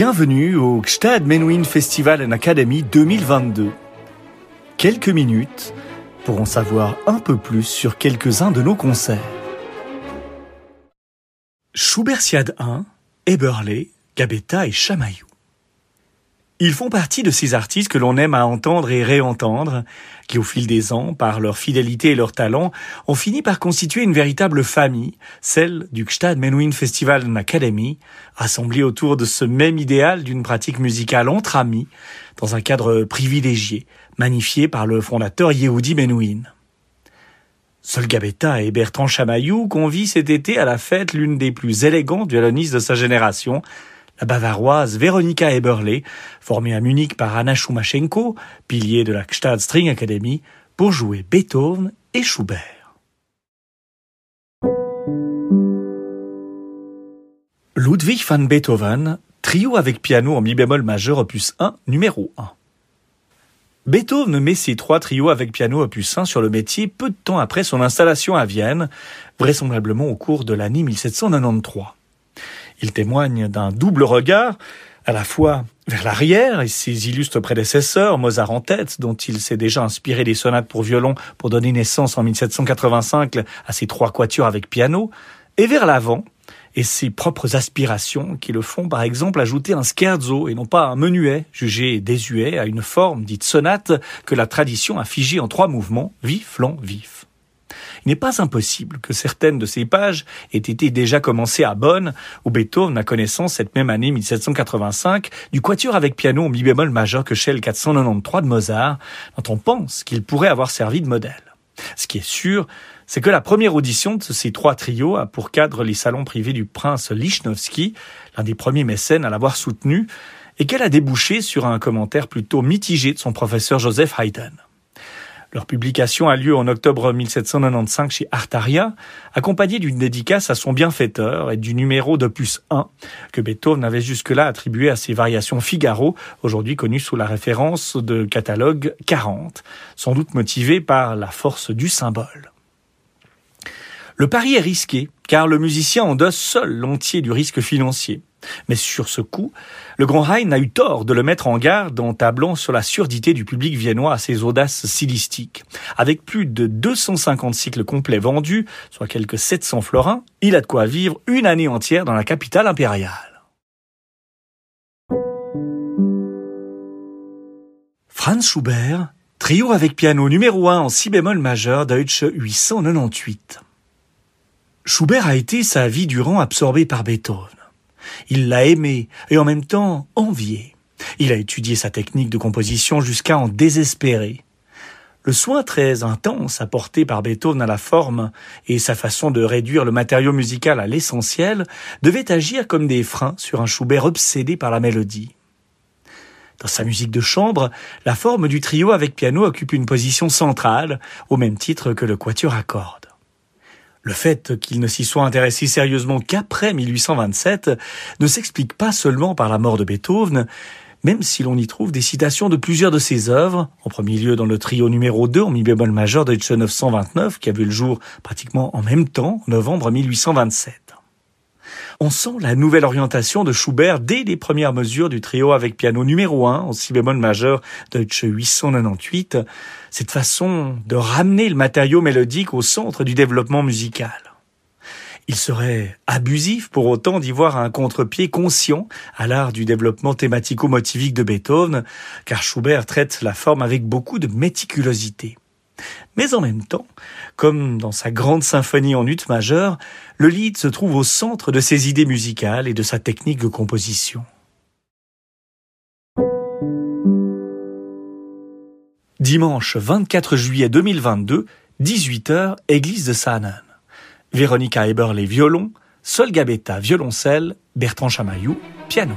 Bienvenue au Gstad Menuhin Festival and Academy 2022. Quelques minutes pour en savoir un peu plus sur quelques-uns de nos concerts. Schubertiade 1, Eberle, Gabetta et Chamaillou. Ils font partie de ces artistes que l'on aime à entendre et réentendre, qui au fil des ans, par leur fidélité et leur talent, ont fini par constituer une véritable famille, celle du Gstad Menuhin Festival Academy, rassemblée autour de ce même idéal d'une pratique musicale entre amis, dans un cadre privilégié, magnifié par le fondateur Yehudi Menuhin. Sol Gabetta et Bertrand Chamaillou convient cet été à la fête l'une des plus élégantes violonistes de sa génération, la bavaroise Veronika Eberle, formée à Munich par Anna Schumachenko, pilier de la String Academy, pour jouer Beethoven et Schubert. Ludwig van Beethoven, trio avec piano en mi bémol majeur opus 1, numéro 1. Beethoven met ses trois trios avec piano opus 1 sur le métier peu de temps après son installation à Vienne, vraisemblablement au cours de l'année 1793. Il témoigne d'un double regard, à la fois vers l'arrière et ses illustres prédécesseurs, Mozart en tête, dont il s'est déjà inspiré des sonates pour violon pour donner naissance en 1785 à ses trois quatuors avec piano, et vers l'avant, et ses propres aspirations qui le font par exemple ajouter un scherzo et non pas un menuet, jugé désuet à une forme dite sonate que la tradition a figée en trois mouvements, vif, lent, vif. Il n'est pas impossible que certaines de ces pages aient été déjà commencées à Bonn, où Beethoven a connaissance cette même année 1785 du quatuor avec piano en mi bémol majeur que Shell 493 de Mozart, dont on pense qu'il pourrait avoir servi de modèle. Ce qui est sûr, c'est que la première audition de ces trois trios a pour cadre les salons privés du prince Lichnowsky, l'un des premiers mécènes à l'avoir soutenu, et qu'elle a débouché sur un commentaire plutôt mitigé de son professeur Joseph Haydn. Leur publication a lieu en octobre 1795 chez Artaria, accompagnée d'une dédicace à son bienfaiteur et du numéro d'opus 1 que Beethoven avait jusque-là attribué à ses variations Figaro, aujourd'hui connues sous la référence de catalogue 40, sans doute motivé par la force du symbole. Le pari est risqué, car le musicien endosse seul l'entier du risque financier. Mais sur ce coup, le grand Rhein a eu tort de le mettre en garde en tablant sur la surdité du public viennois à ses audaces stylistiques. Avec plus de 250 cycles complets vendus, soit quelques 700 florins, il a de quoi vivre une année entière dans la capitale impériale. Franz Schubert, trio avec piano numéro 1 en si bémol majeur Deutsche 898. Schubert a été sa vie durant absorbé par Beethoven. Il l'a aimé et en même temps envié. Il a étudié sa technique de composition jusqu'à en désespérer. Le soin très intense apporté par Beethoven à la forme et sa façon de réduire le matériau musical à l'essentiel devaient agir comme des freins sur un Schubert obsédé par la mélodie. Dans sa musique de chambre, la forme du trio avec piano occupe une position centrale, au même titre que le quatuor à cordes. Le fait qu'il ne s'y soit intéressé sérieusement qu'après 1827 ne s'explique pas seulement par la mort de Beethoven, même si l'on y trouve des citations de plusieurs de ses œuvres, en premier lieu dans le trio numéro 2 en mi bémol majeur de 929 qui a vu le jour pratiquement en même temps, novembre 1827 on sent la nouvelle orientation de Schubert dès les premières mesures du trio avec piano numéro 1 en si bémol majeur Deutsche 898, cette façon de ramener le matériau mélodique au centre du développement musical. Il serait abusif pour autant d'y voir un contre-pied conscient à l'art du développement thématico-motivique de Beethoven, car Schubert traite la forme avec beaucoup de méticulosité. Mais en même temps, comme dans sa grande symphonie en ut majeur, le Lied se trouve au centre de ses idées musicales et de sa technique de composition. Dimanche 24 juillet 2022, 18h, église de Saanen. Véronica Eberle violon, Sol Gabetta violoncelle, Bertrand Chamaillou piano.